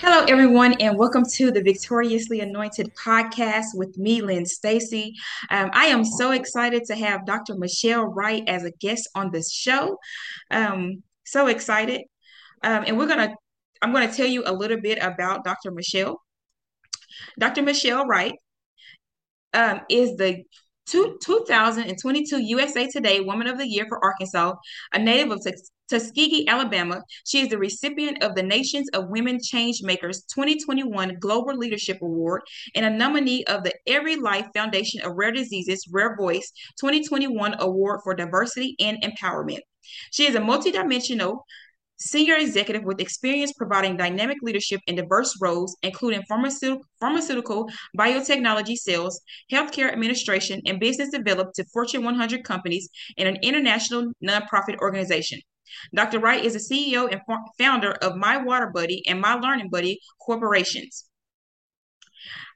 Hello, everyone, and welcome to the Victoriously Anointed podcast with me, Lynn Stacy. Um, I am so excited to have Dr. Michelle Wright as a guest on this show. Um, so excited, um, and we're gonna. I'm going to tell you a little bit about Dr. Michelle. Dr. Michelle Wright um, is the two, 2022 USA Today Woman of the Year for Arkansas, a native of Tuskegee, Alabama. She is the recipient of the Nations of Women Changemakers 2021 Global Leadership Award and a nominee of the Every Life Foundation of Rare Diseases Rare Voice 2021 Award for Diversity and Empowerment. She is a multidimensional senior executive with experience providing dynamic leadership in diverse roles, including pharmaceutical, pharmaceutical biotechnology sales, healthcare administration, and business development to Fortune 100 companies and an international nonprofit organization. Dr. Wright is the CEO and founder of My Water Buddy and My Learning Buddy corporations.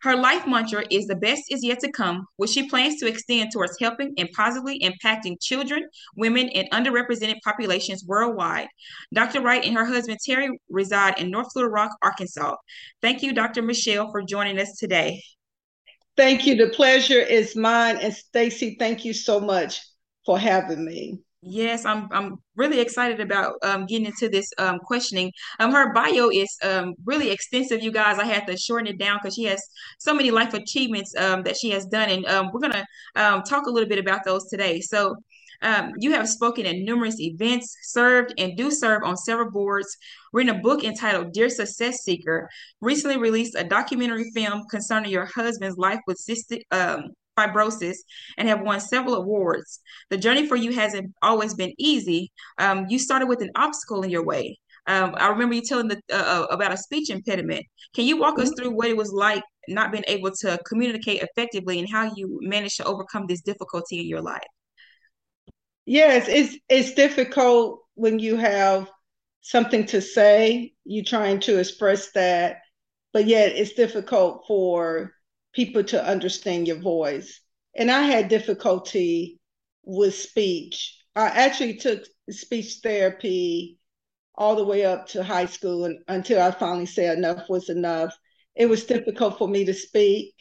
Her life mantra is the best is yet to come, which she plans to extend towards helping and positively impacting children, women, and underrepresented populations worldwide. Dr. Wright and her husband Terry reside in North Little Rock, Arkansas. Thank you, Dr. Michelle, for joining us today. Thank you. The pleasure is mine. And Stacy, thank you so much for having me. Yes, I'm. I'm really excited about um, getting into this um, questioning. Um, her bio is um, really extensive, you guys. I had to shorten it down because she has so many life achievements um, that she has done, and um, we're gonna um, talk a little bit about those today. So, um, you have spoken at numerous events, served and do serve on several boards, written a book entitled Dear Success Seeker, recently released a documentary film concerning your husband's life with cystic um, fibrosis and have won several awards. The journey for you hasn't always been easy. Um, you started with an obstacle in your way. Um, I remember you telling the, uh, uh about a speech impediment. Can you walk us mm-hmm. through what it was like not being able to communicate effectively and how you managed to overcome this difficulty in your life? Yes, it's it's difficult when you have something to say, you're trying to express that, but yet it's difficult for people to understand your voice. And I had difficulty with speech. I actually took speech therapy all the way up to high school and, until I finally said enough was enough. It was difficult for me to speak.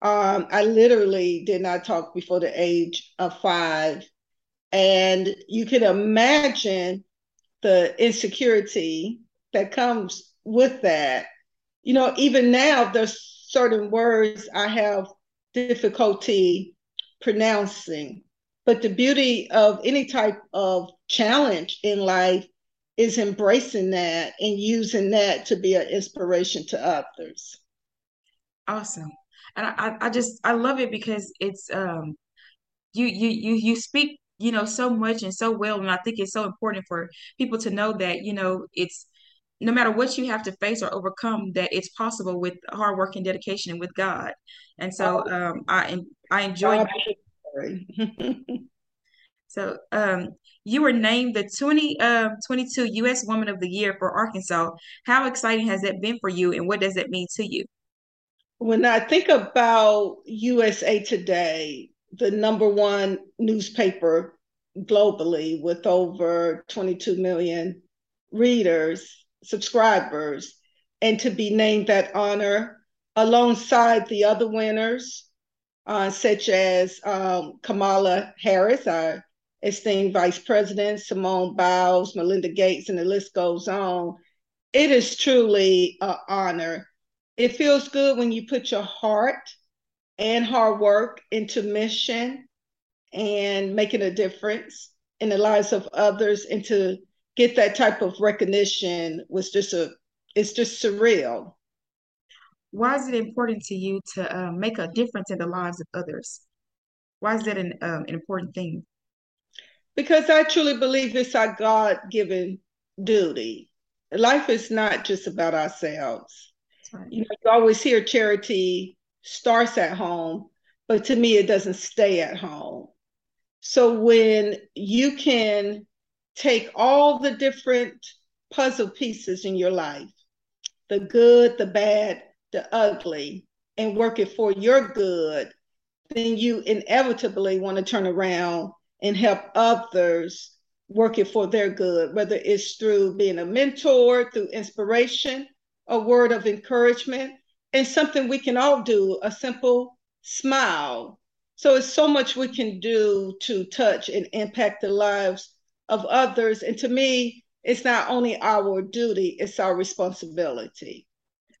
Um, I literally did not talk before the age of five. And you can imagine the insecurity that comes with that. You know, even now, there's certain words I have difficulty pronouncing. But the beauty of any type of challenge in life is embracing that and using that to be an inspiration to others. Awesome. And I, I just I love it because it's um you you you you speak you know so much and so well and I think it's so important for people to know that you know it's no matter what you have to face or overcome, that it's possible with hard work and dedication and with God. And so oh. um, I I enjoyed. so um, you were named the 2022 um, U.S. Woman of the Year for Arkansas. How exciting has that been for you, and what does that mean to you? When I think about USA Today, the number one newspaper globally with over 22 million readers, subscribers and to be named that honor alongside the other winners, uh, such as um, Kamala Harris, our esteemed Vice President, Simone Biles, Melinda Gates, and the list goes on. It is truly an honor. It feels good when you put your heart and hard work into mission and making a difference in the lives of others and to get that type of recognition was just a it's just surreal. Why is it important to you to uh, make a difference in the lives of others? Why is that an, um, an important thing? Because i truly believe it's our god-given duty. Life is not just about ourselves. Right. you know you always hear charity starts at home but to me it doesn't stay at home. So when you can take all the different puzzle pieces in your life, the good, the bad, the ugly, and work it for your good, then you inevitably want to turn around and help others work it for their good, whether it's through being a mentor, through inspiration, a word of encouragement, and something we can all do a simple smile. So it's so much we can do to touch and impact the lives of others. And to me, it's not only our duty, it's our responsibility.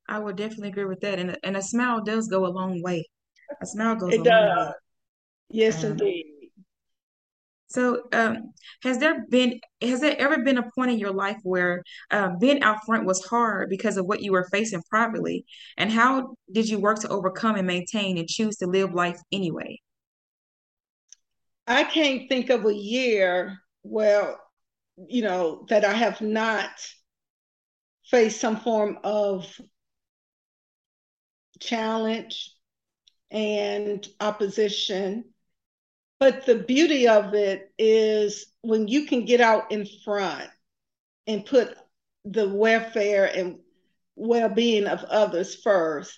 I would definitely agree with that. And, and a smile does go a long way. A smile goes it a does. long way. Yes, Um, indeed. So, um, has there been has there ever been a point in your life where um, being out front was hard because of what you were facing privately? And how did you work to overcome and maintain and choose to live life anyway? I can't think of a year, well, you know, that I have not faced some form of challenge and opposition. But the beauty of it is when you can get out in front and put the welfare and well-being of others first,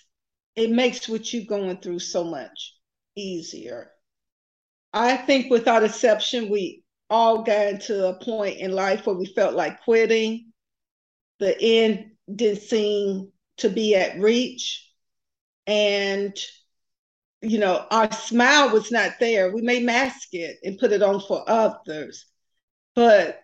it makes what you're going through so much easier. I think without exception, we all got to a point in life where we felt like quitting. The end didn't seem to be at reach. And, you know, our smile was not there. We may mask it and put it on for others. But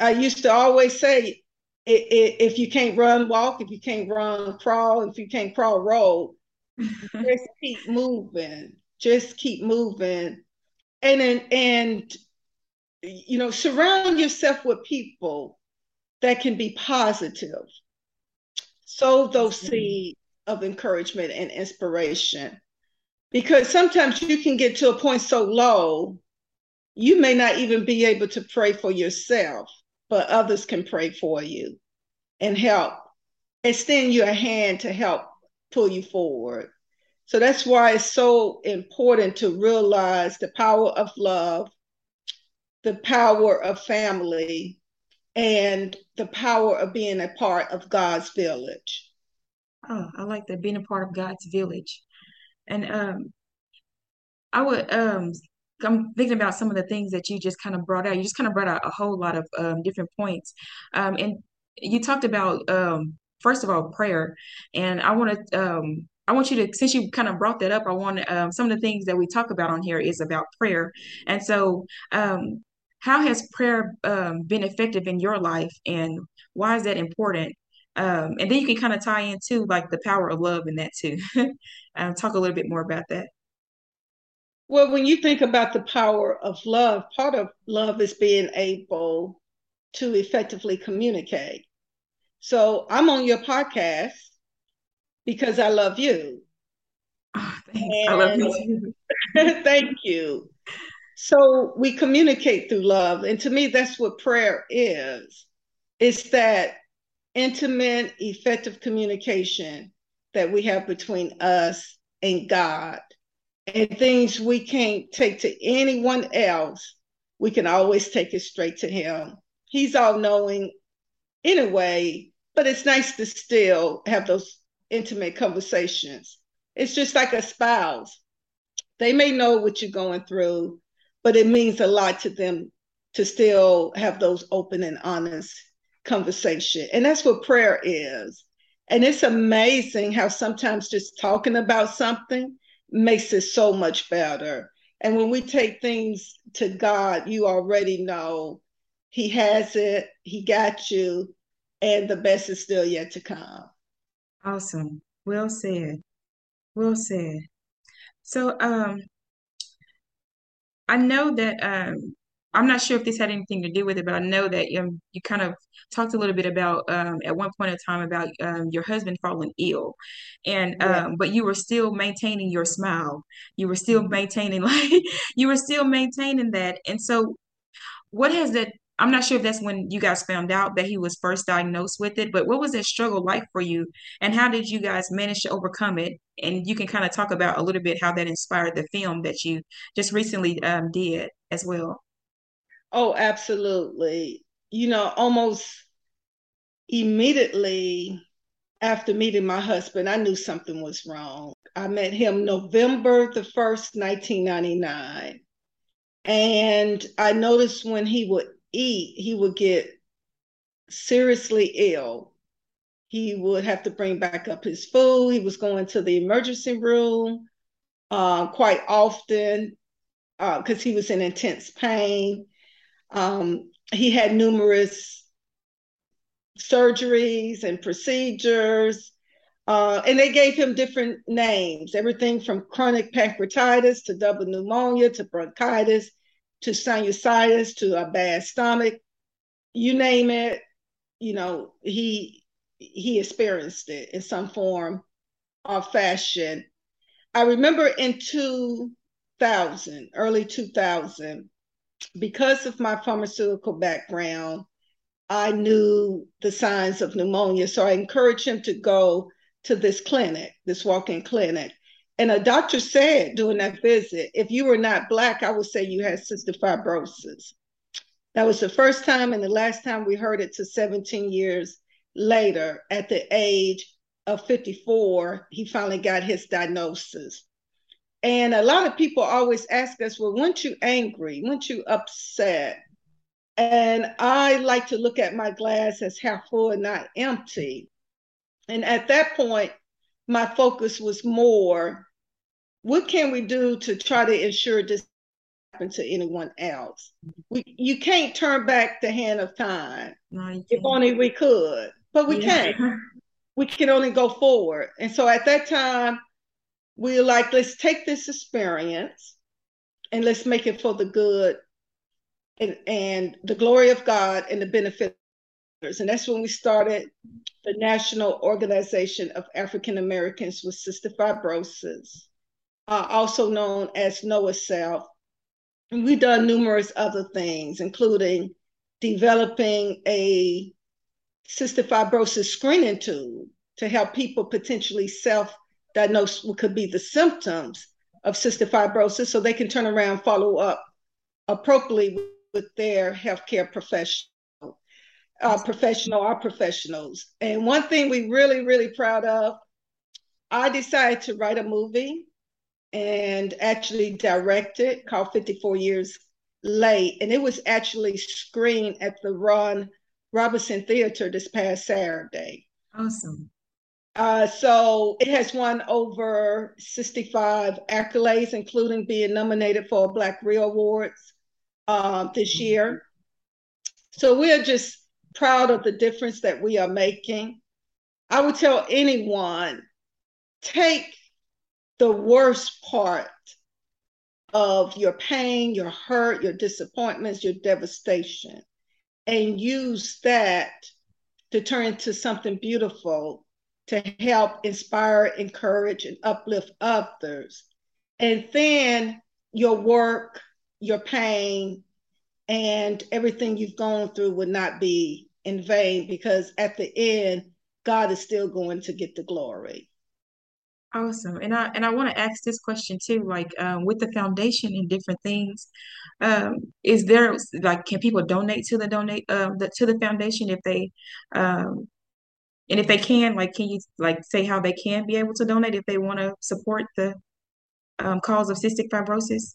I used to always say, if you can't run, walk. If you can't run, crawl. If you can't crawl, roll. Just keep moving. Just keep moving. And and, and you know, surround yourself with people that can be positive. Sow those seeds of encouragement and inspiration. Because sometimes you can get to a point so low, you may not even be able to pray for yourself, but others can pray for you and help extend you a hand to help pull you forward. So that's why it's so important to realize the power of love, the power of family, and the power of being a part of God's village. Oh, I like that being a part of God's village. And um, I would um, I'm thinking about some of the things that you just kind of brought out. You just kind of brought out a whole lot of um, different points. Um, and you talked about um, first of all prayer, and I want to um, I want you to since you kind of brought that up, I want um, some of the things that we talk about on here is about prayer. And so, um, how has prayer um, been effective in your life, and why is that important? Um, and then you can kind of tie into like the power of love in that too. um, talk a little bit more about that. Well, when you think about the power of love, part of love is being able to effectively communicate. So I'm on your podcast because I love you. Oh, thanks. I love you thank you. So we communicate through love. And to me, that's what prayer is. It's that intimate, effective communication that we have between us and God. And things we can't take to anyone else, we can always take it straight to Him. He's all knowing anyway, but it's nice to still have those intimate conversations. It's just like a spouse. They may know what you're going through, but it means a lot to them to still have those open and honest conversation. And that's what prayer is. And it's amazing how sometimes just talking about something makes it so much better. And when we take things to God, you already know He has it, He got you, and the best is still yet to come. Awesome. Well said. Well said. So, um, I know that um, I'm not sure if this had anything to do with it, but I know that um, you kind of talked a little bit about um, at one point in time about um, your husband falling ill, and Yeah. um, but you were still maintaining your smile. You were still maintaining like you were still maintaining that. And so, what has that? I'm not sure if that's when you guys found out that he was first diagnosed with it, but what was that struggle like for you? And how did you guys manage to overcome it? And you can kind of talk about a little bit how that inspired the film that you just recently um, did as well. Oh, absolutely. You know, almost immediately after meeting my husband, I knew something was wrong. I met him November the 1st, 1999. And I noticed when he would eat, he would get seriously ill. He would have to bring back up his food. He was going to the emergency room uh, quite often because uh, he was in intense pain. Um, he had numerous surgeries and procedures, uh, and they gave him different names everything from chronic pancreatitis to double pneumonia to bronchitis to sinusitis to a bad stomach, you name it, you know, he he experienced it in some form or fashion. I remember in 2000, early 2000, because of my pharmaceutical background, I knew the signs of pneumonia. So I encouraged him to go to this clinic, this walk in clinic. And a doctor said during that visit, if you were not Black, I would say you had cystic fibrosis. That was the first time and the last time we heard it to 17 years later. At the age of 54, he finally got his diagnosis. And a lot of people always ask us, well, weren't you angry? Weren't you upset? And I like to look at my glass as half full and not empty. And at that point, my focus was more what can we do to try to ensure this happen to anyone else? We, you can't turn back the hand of time. No, if only we could, but we yeah. can't. We can only go forward. And so at that time, we were like, let's take this experience and let's make it for the good and, and the glory of God and the benefit. And that's when we started the National Organization of African Americans with Cystic Fibrosis, uh, also known as NOACF. And we've done numerous other things, including developing a cystic fibrosis screening tool to help people potentially self diagnose what could be the symptoms of cystic fibrosis so they can turn around follow up appropriately with their healthcare professional uh, professional or professionals. And one thing we really, really proud of, I decided to write a movie and actually directed called 54 Years Late. And it was actually screened at the Ron Robinson Theater this past Saturday. Awesome. Uh, so it has won over 65 accolades, including being nominated for Black Reel Awards uh, this year. So we're just proud of the difference that we are making. I would tell anyone take the worst part of your pain, your hurt, your disappointments, your devastation, and use that to turn into something beautiful to help inspire, encourage, and uplift others. And then your work, your pain, and everything you've gone through would not be in vain because at the end, God is still going to get the glory. Awesome. And I and I want to ask this question too, like um, with the foundation and different things, um, is there like can people donate to the donate um the, to the foundation if they um and if they can, like can you like say how they can be able to donate if they want to support the um, cause of cystic fibrosis?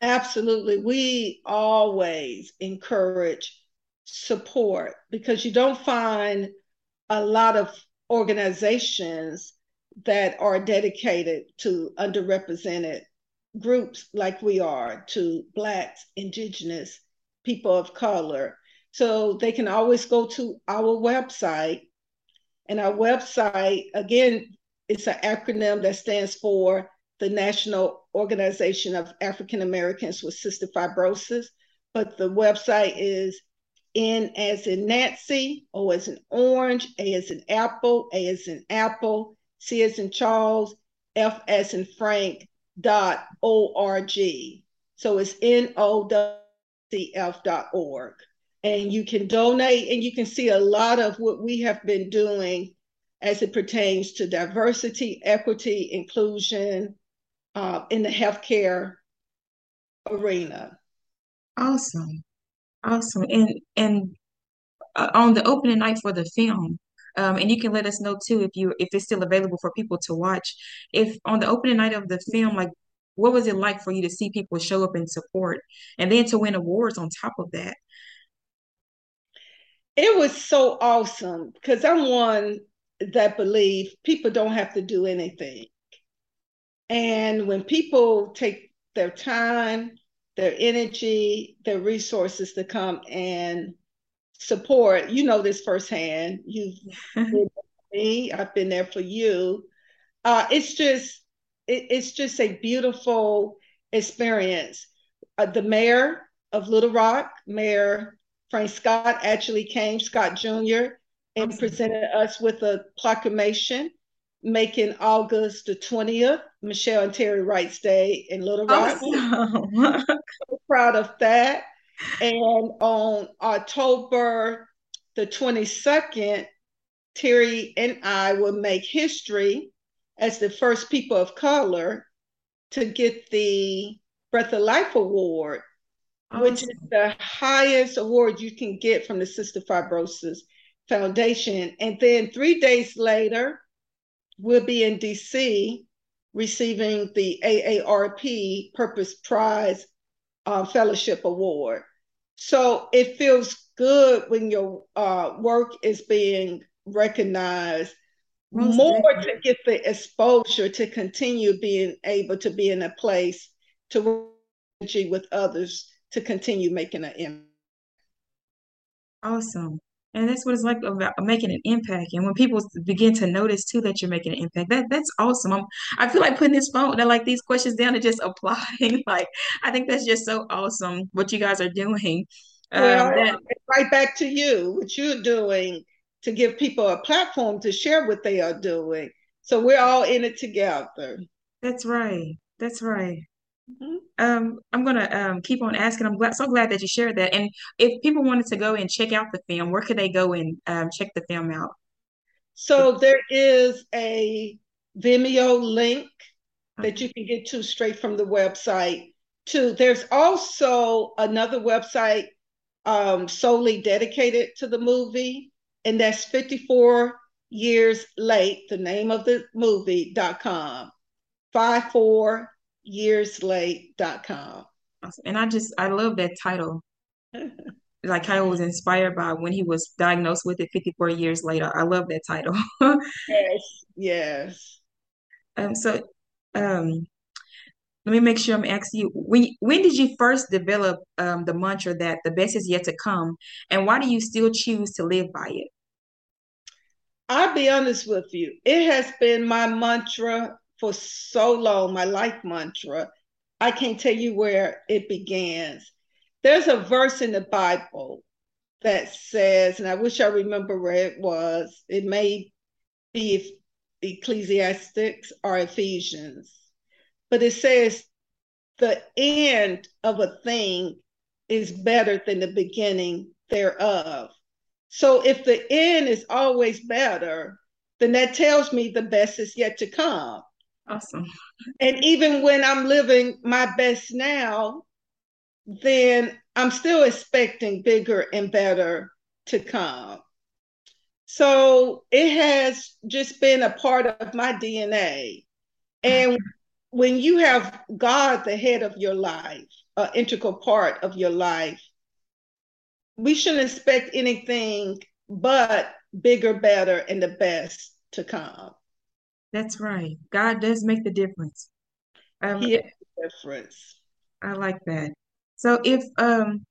Absolutely. We always encourage support because you don't find a lot of organizations that are dedicated to underrepresented groups like we are, to Blacks, Indigenous, people of color. So they can always go to our website. And our website, again, it's an acronym that stands for the National Organization of African Americans with Cystic Fibrosis, but the website is N as in Nancy, O as in orange, A as in apple, A as in apple, C as in Charles, F as in Frank dot O R G. So it's N O W C F dot org. and you can donate and you can see a lot of what we have been doing as it pertains to diversity, equity, inclusion uh, in the healthcare arena. Awesome, awesome, and and uh, on the opening night for the film. Um, and you can let us know too if you if it's still available for people to watch. If on the opening night of the film, like what was it like for you to see people show up and support and then to win awards on top of that? It was so awesome because I'm one that believe people don't have to do anything. And when people take their time, their energy, their resources to come and support, you know this firsthand. You've been me, I've been there for you. Uh, it's just it, it's just a beautiful experience. Uh, the mayor of Little Rock, Mayor Frank Scott, actually came, Scott Jr., and awesome. presented us with a proclamation making August the 20th Michelle and Terry Wright's Day in Little Rock. Awesome. so proud of that. And on October the 22nd, Terry and I will make history as the first people of color to get the Breath of Life Award, awesome. which is the highest award you can get from the Cystic Fibrosis Foundation. And then three days later, we'll be in DC receiving the AARP Purpose Prize uh, Fellowship Award. So it feels good when your uh, work is being recognized Most more definitely. to get the exposure to continue being able to be in a place to work with others to continue making an impact. Awesome. And that's what it's like about making an impact. And when people begin to notice too that you're making an impact, that that's awesome. I'm, I feel like putting this phone, like these questions down and just applying. like I think that's just so awesome what you guys are doing. Um, that, right back to you, what you're doing to give people a platform to share what they are doing. So we're all in it together. That's right. That's right. Mm-hmm. Um, I'm gonna um, keep on asking. I'm glad, so glad that you shared that. And if people wanted to go and check out the film, where could they go and um, check the film out? So there is a Vimeo link that you can get to straight from the website. To there's also another website um, solely dedicated to the movie, and that's 54 years late. The name of the movie.com. Five four yearslate.com. Awesome. And I just, I love that title. like I was inspired by when he was diagnosed with it 54 years later. I love that title. yes, yes. Um, so um, let me make sure I'm asking you when when did you first develop um, the mantra that the best is yet to come, and why do you still choose to live by it? I'll be honest with you. It has been my mantra for so long, my life mantra. I can't tell you where it begins. There's a verse in the Bible that says, and I wish I remember where it was, it may be Ecclesiastics or Ephesians, but it says, the end of a thing is better than the beginning thereof. So if the end is always better, then that tells me the best is yet to come. Awesome. And even when I'm living my best now, then I'm still expecting bigger and better to come. So it has just been a part of my DNA. And when you have God the head of your life, an integral part of your life, we shouldn't expect anything but bigger, better, and the best to come. That's right. God does make the difference. Um, he is the difference. I like that. So if um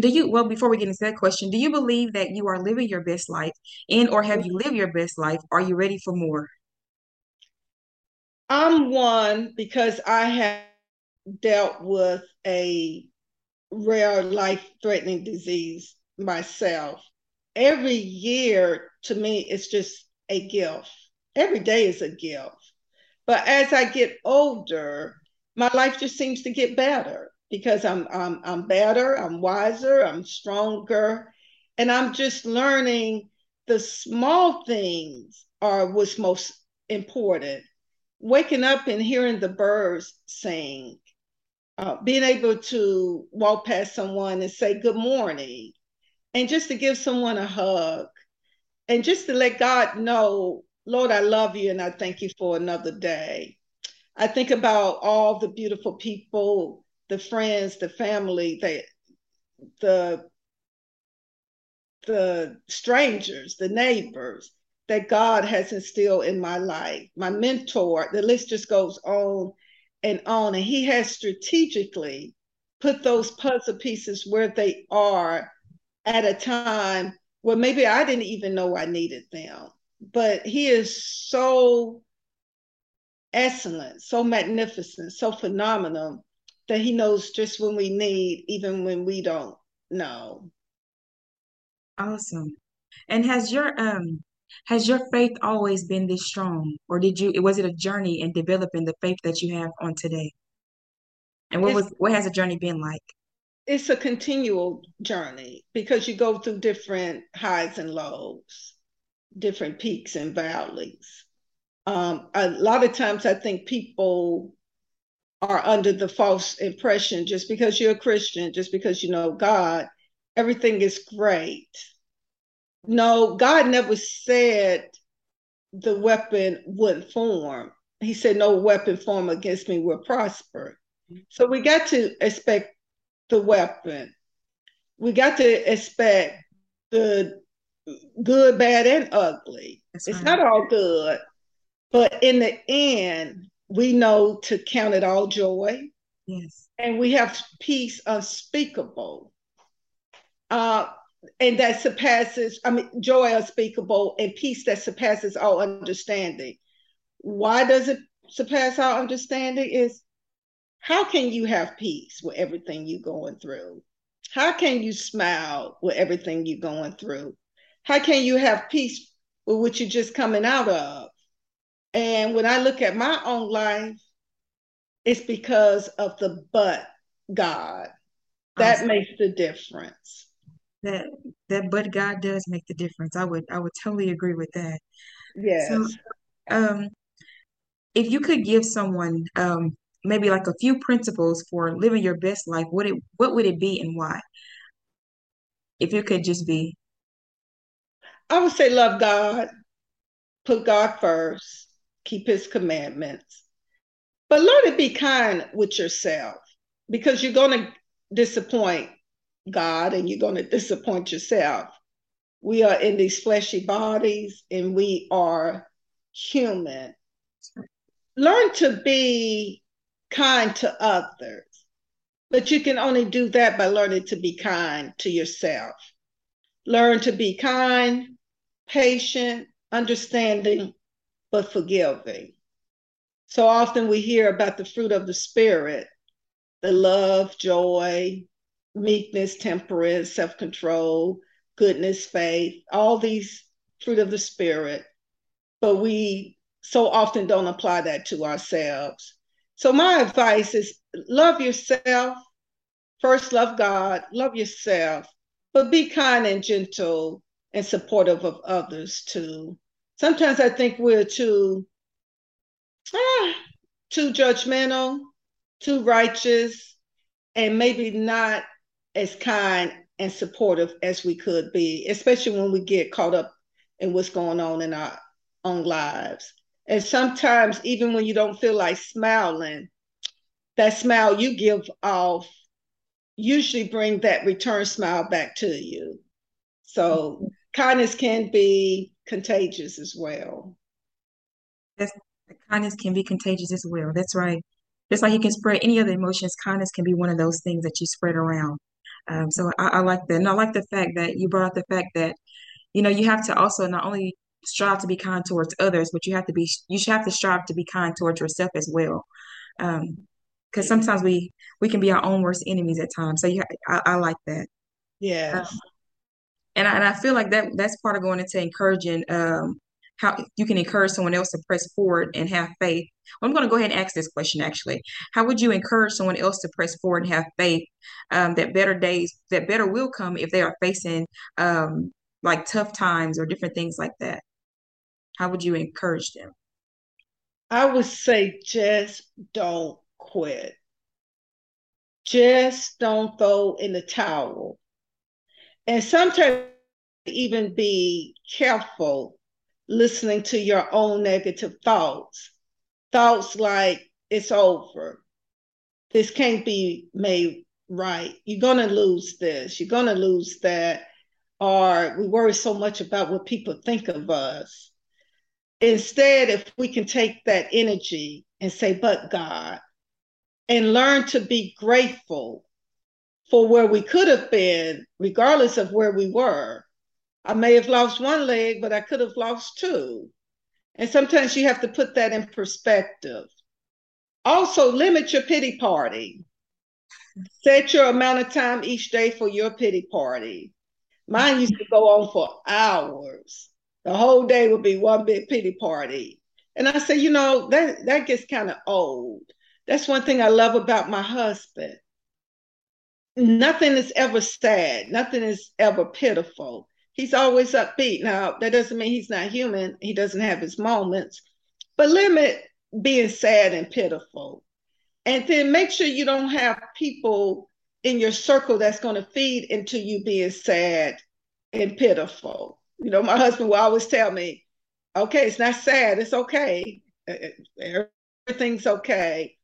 do you well before we get into that question, do you believe that you are living your best life and or have you lived your best life? Are you ready for more? I'm one because I have dealt with a rare life threatening disease myself. Every year to me it's just a gift every day is a gift. But as I get older, my life just seems to get better. because I'm I'm I'm better, I'm wiser, I'm stronger, and I'm just learning the small things are what's most important. Waking up and hearing the birds sing, uh, being able to walk past someone and say good morning, and just to give someone a hug, and just to let God know, Lord, I love you and I thank you for another day. I think about all the beautiful people, the friends, the family, the the the strangers, the neighbors that God has instilled in my life, my mentor, the list just goes on and on. And He has strategically put those puzzle pieces where they are at a time where maybe I didn't even know I needed them. But He is so excellent, so magnificent, so phenomenal that He knows just when we need, even when we don't know. Awesome. And has your um has your faith always been this strong, or did you it was it a journey in developing the faith that you have on today? And what It's was what has the journey been like? it's a continual journey because you go through different highs and lows, different peaks and valleys. Um, a lot of times, I think people are under the false impression just because you're a Christian, just because you know God, everything is great. No, God never said the weapon wouldn't form. He said, No weapon formed against me will prosper. So we got to expect the weapon. We got to expect the good, bad, and ugly. That's It's right. not all good, but in the end, we know to count it all joy Yes. and we have peace unspeakable. Uh, and that surpasses, I mean, joy unspeakable and peace that surpasses all understanding. Why does it surpass our understanding? Is how can you have peace with everything you're going through? How can you smile with everything you're going through? How can you have peace with what you're just coming out of? And when I look at my own life, it's because of the but God. That Awesome. makes the difference. That that but God does make the difference. I would I would totally agree with that. So um if you could give someone um maybe like a few principles for living your best life, what it what would it be and why? If you could just be I would say love God, put God first, keep his commandments, but learn to be kind with yourself because you're going to disappoint God and you're going to disappoint yourself. We are in these fleshy bodies and we are human. Learn to be kind to others, but you can only do that by learning to be kind to yourself. Learn to be kind, patient, understanding, but forgiving. So often we hear about the fruit of the Spirit the love, joy, meekness, temperance, self control, goodness, faith, all these fruit of the Spirit. But we so often don't apply that to ourselves. So, my advice is love yourself. First, love God, love yourself, but be kind and gentle and supportive of others too. Sometimes I think we're too ah, too judgmental, too righteous, and maybe not as kind and supportive as we could be, especially when we get caught up in what's going on in our own lives. And sometimes, even when you don't feel like smiling, that smile you give off usually bring that return smile back to you. So kindness can be contagious as well. that's kindness can be contagious as well. That's right. Just like you can spread any other emotions, kindness can be one of those things that you spread around. Um, so I, I like that. And I like the fact that you brought up the fact that, you know, you have to also not only strive to be kind towards others, but you have to be, you should have to strive to be kind towards yourself as well. Um, because sometimes we we can be our own worst enemies at times. So you, I, I like that. Um, and I, and I feel like that that's part of going into encouraging um how you can encourage someone else to press forward and have faith I'm going to go ahead and ask this question actually. How would you encourage someone else to press forward and have faith um, that better days, that better will come if they are facing um, like tough times or different things like that? How would you encourage them? I would say just don't quit. Just don't throw in the towel. And sometimes even be careful listening to your own negative thoughts. Thoughts like, it's over. This can't be made right. You're going to lose this. You're going to lose that. Or we worry so much about what people think of us. Instead, if we can take that energy and say, but God, and learn to be grateful for where we could have been, regardless of where we were, I may have lost one leg, but I could have lost two. And sometimes you have to put that in perspective. Also, limit your pity party. Set your amount of time each day for your pity party. Mine used to go on for hours. The whole day would be one big pity party. And I said, you know, that, that gets kind of old. That's one thing I love about my husband. Nothing is ever sad, nothing is ever pitiful he's always upbeat. Now, that doesn't mean he's not human. He doesn't have his moments, but limit being sad and pitiful. And then make sure you don't have people in your circle that's going to feed into you being sad and pitiful. You know, my husband will always tell me, okay, it's not sad, it's okay. Everything's okay.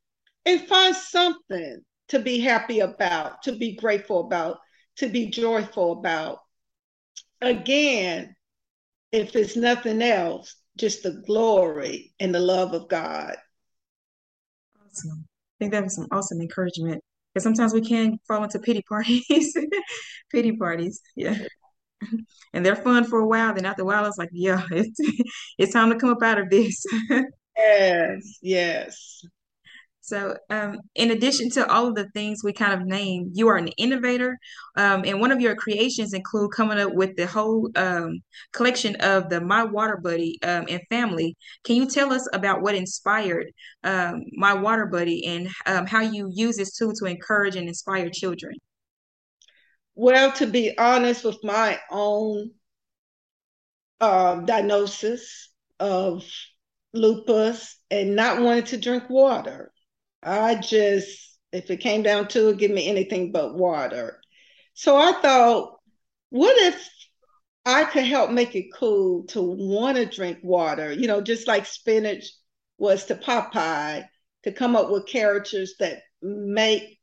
And find something to be happy about, to be grateful about, to be joyful about again, if it's nothing else, just the glory and the love of God. Awesome. I think that was some awesome encouragement. Because sometimes we can fall into pity parties. pity parties. Yeah. And they're fun for a while. Then after a while, it's like, yeah, it's, it's time to come up out of this. yes, yes. So, um, in addition to all of the things we kind of named, you are an innovator, um, and one of your creations include coming up with the whole um, collection of the My Water Buddy um, and family. Can you tell us about what inspired um, My Water Buddy and um, how you use this tool to encourage and inspire children? Well, to be honest, with my own uh, diagnosis of lupus and not wanting to drink water I just, if it came down to it, give me anything but water. So I thought, what if I could help make it cool to want to drink water? You know, just like spinach was to Popeye, to come up with characters that make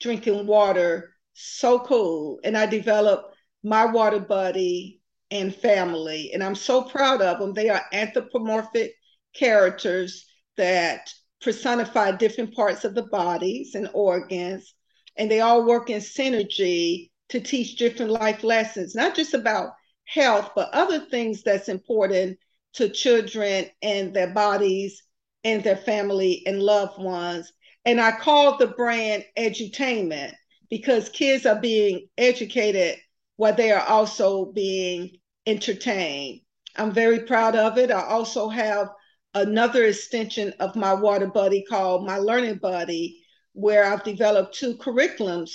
drinking water so cool. And I developed my water buddy and family, and I'm so proud of them. They are anthropomorphic characters that personify different parts of the bodies and organs, and they all work in synergy to teach different life lessons, not just about health, but other things that's important to children and their bodies and their family and loved ones. And I call the brand edutainment because kids are being educated while they are also being entertained. I'm very proud of it. I also have another extension of my water buddy called my learning buddy, where I've developed two curriculums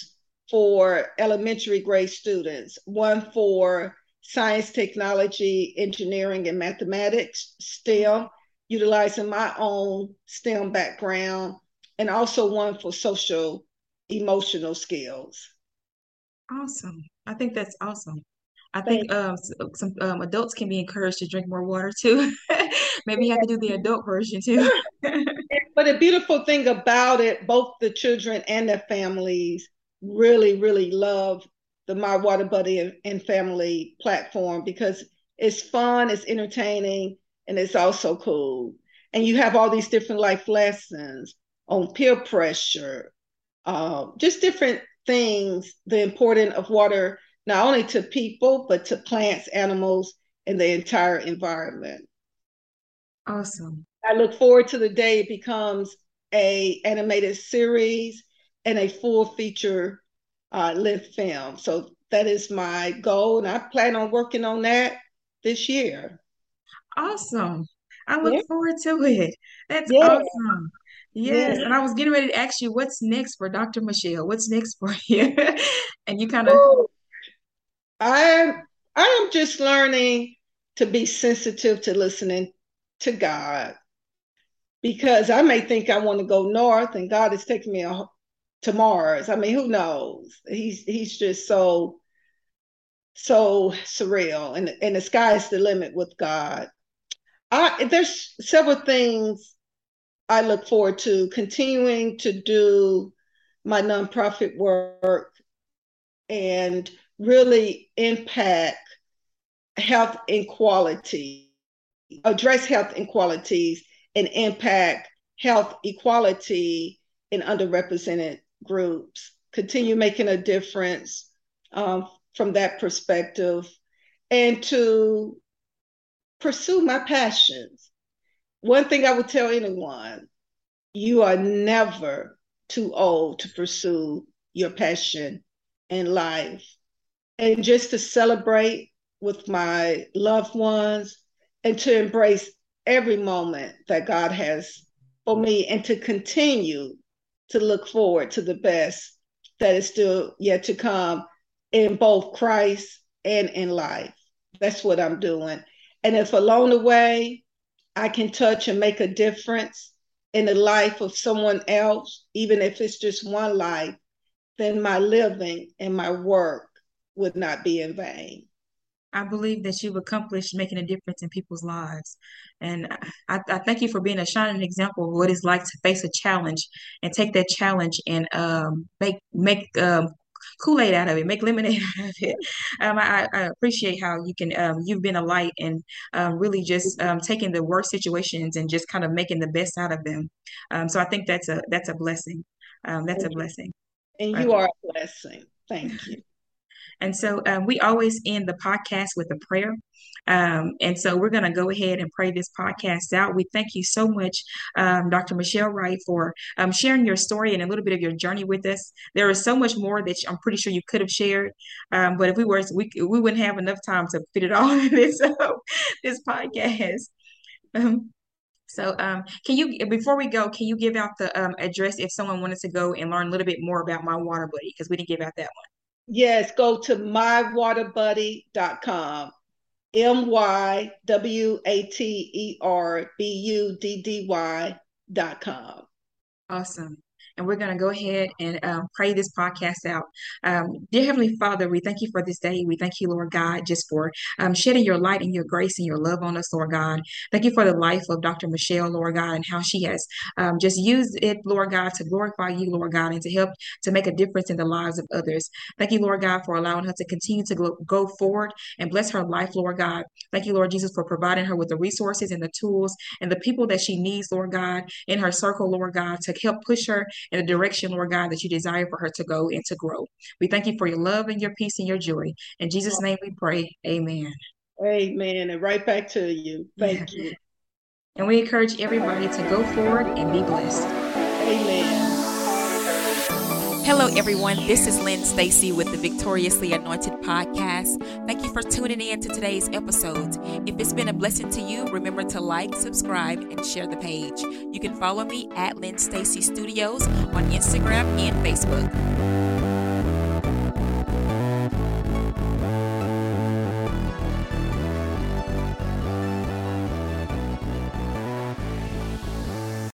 for elementary grade students one for science, technology, engineering, and mathematics, STEM, utilizing my own STEM background, and also one for social emotional skills. Awesome. I think that's awesome. I think um, some um, adults can be encouraged to drink more water too. Maybe you have to do the adult version too. but the beautiful thing about it, both the children and their families really, really love the My Water Buddy and, and family platform because it's fun, it's entertaining, and it's also cool. And you have all these different life lessons on peer pressure, uh, just different things, the importance of water not only to people, but to plants, animals, and the entire environment. Awesome. I look forward to the day it becomes a animated series and a full feature uh, length film. So that is my goal, and I plan on working on that this year. Awesome. I look yeah. forward to it. That's yeah. awesome. Yes. Yeah. And I was getting ready to ask you, what's next for Dr. Michelle? What's next for you? and you kind of I I am just learning to be sensitive to listening to God because I may think I want to go north and God is taking me to Mars. I mean, who knows? He's he's just so so surreal and and the sky is the limit with God. I there's several things I look forward to continuing to do my nonprofit work and really impact health inequality, address health inequalities, and impact health equality in underrepresented groups. Continue making a difference um, from that perspective, and to pursue my passions. One thing I would tell anyone you are never too old to pursue your passion in life and just to celebrate with my loved ones and to embrace every moment that God has for me and to continue to look forward to the best that is still yet to come in both Christ and in life. That's what I'm doing. And if along the way I can touch and make a difference in the life of someone else, even if it's just one life, then my living and my work would not be in vain. I believe that you've accomplished making a difference in people's lives. And I, I, thank you for being a shining example of what it's like to face a challenge and take that challenge and um, make make um, Kool-Aid out of it, make lemonade out of it. Um, I, I, appreciate how you can um, you've been a light and um, really just um, taking the worst situations and just kind of making the best out of them. Um, so I think that's a that's a blessing. Um, that's a blessing. And you are a blessing. Thank you. And so um, we always end the podcast with a prayer. Um, and so we're going to go ahead and pray this podcast out. We thank you so much, um, Dr. Michelle Wright, for um, sharing your story and a little bit of your journey with us. There is so much more that I'm pretty sure you could have shared, um, but if we were, we we wouldn't have enough time to fit it all in this uh, this podcast. Um, so, um, can you before we go, can you give out the address if someone wanted to go and learn a little bit more about my water buddy because we didn't give out that one. Yes, go to mywaterbuddy.com. M Y W A T E R B U D D Y dot com. Awesome and we're going to go ahead and um, pray this podcast out. Um, dear Heavenly Father, we thank you for this day. We thank you, Lord God, just for um, shedding your light and your grace and your love on us, Lord God. Thank you for the life of Dr. Michelle, Lord God, and how she has um, just used it, Lord God, to glorify you, Lord God, and to help to make a difference in the lives of others. Thank you, Lord God, for allowing her to continue to go forward and bless her life, Lord God. Thank you, Lord Jesus, for providing her with the resources and the tools and the people that she needs, Lord God, in her circle, Lord God, to help push her in the direction, Lord God, that you desire for her to go and to grow. We thank you for your love and your peace and your joy. In Jesus' name we pray. Amen. Amen. And right back to you. Thank you. And we encourage everybody to go forward and be blessed. Amen. Hello, everyone. This is Lynn Stacy with the Victoriously Anointed podcast. Thank you for tuning in to today's episode. If it's been a blessing to you, remember to like, subscribe, and share the page. You can follow me at Lynn Stacy Studios on Instagram and Facebook.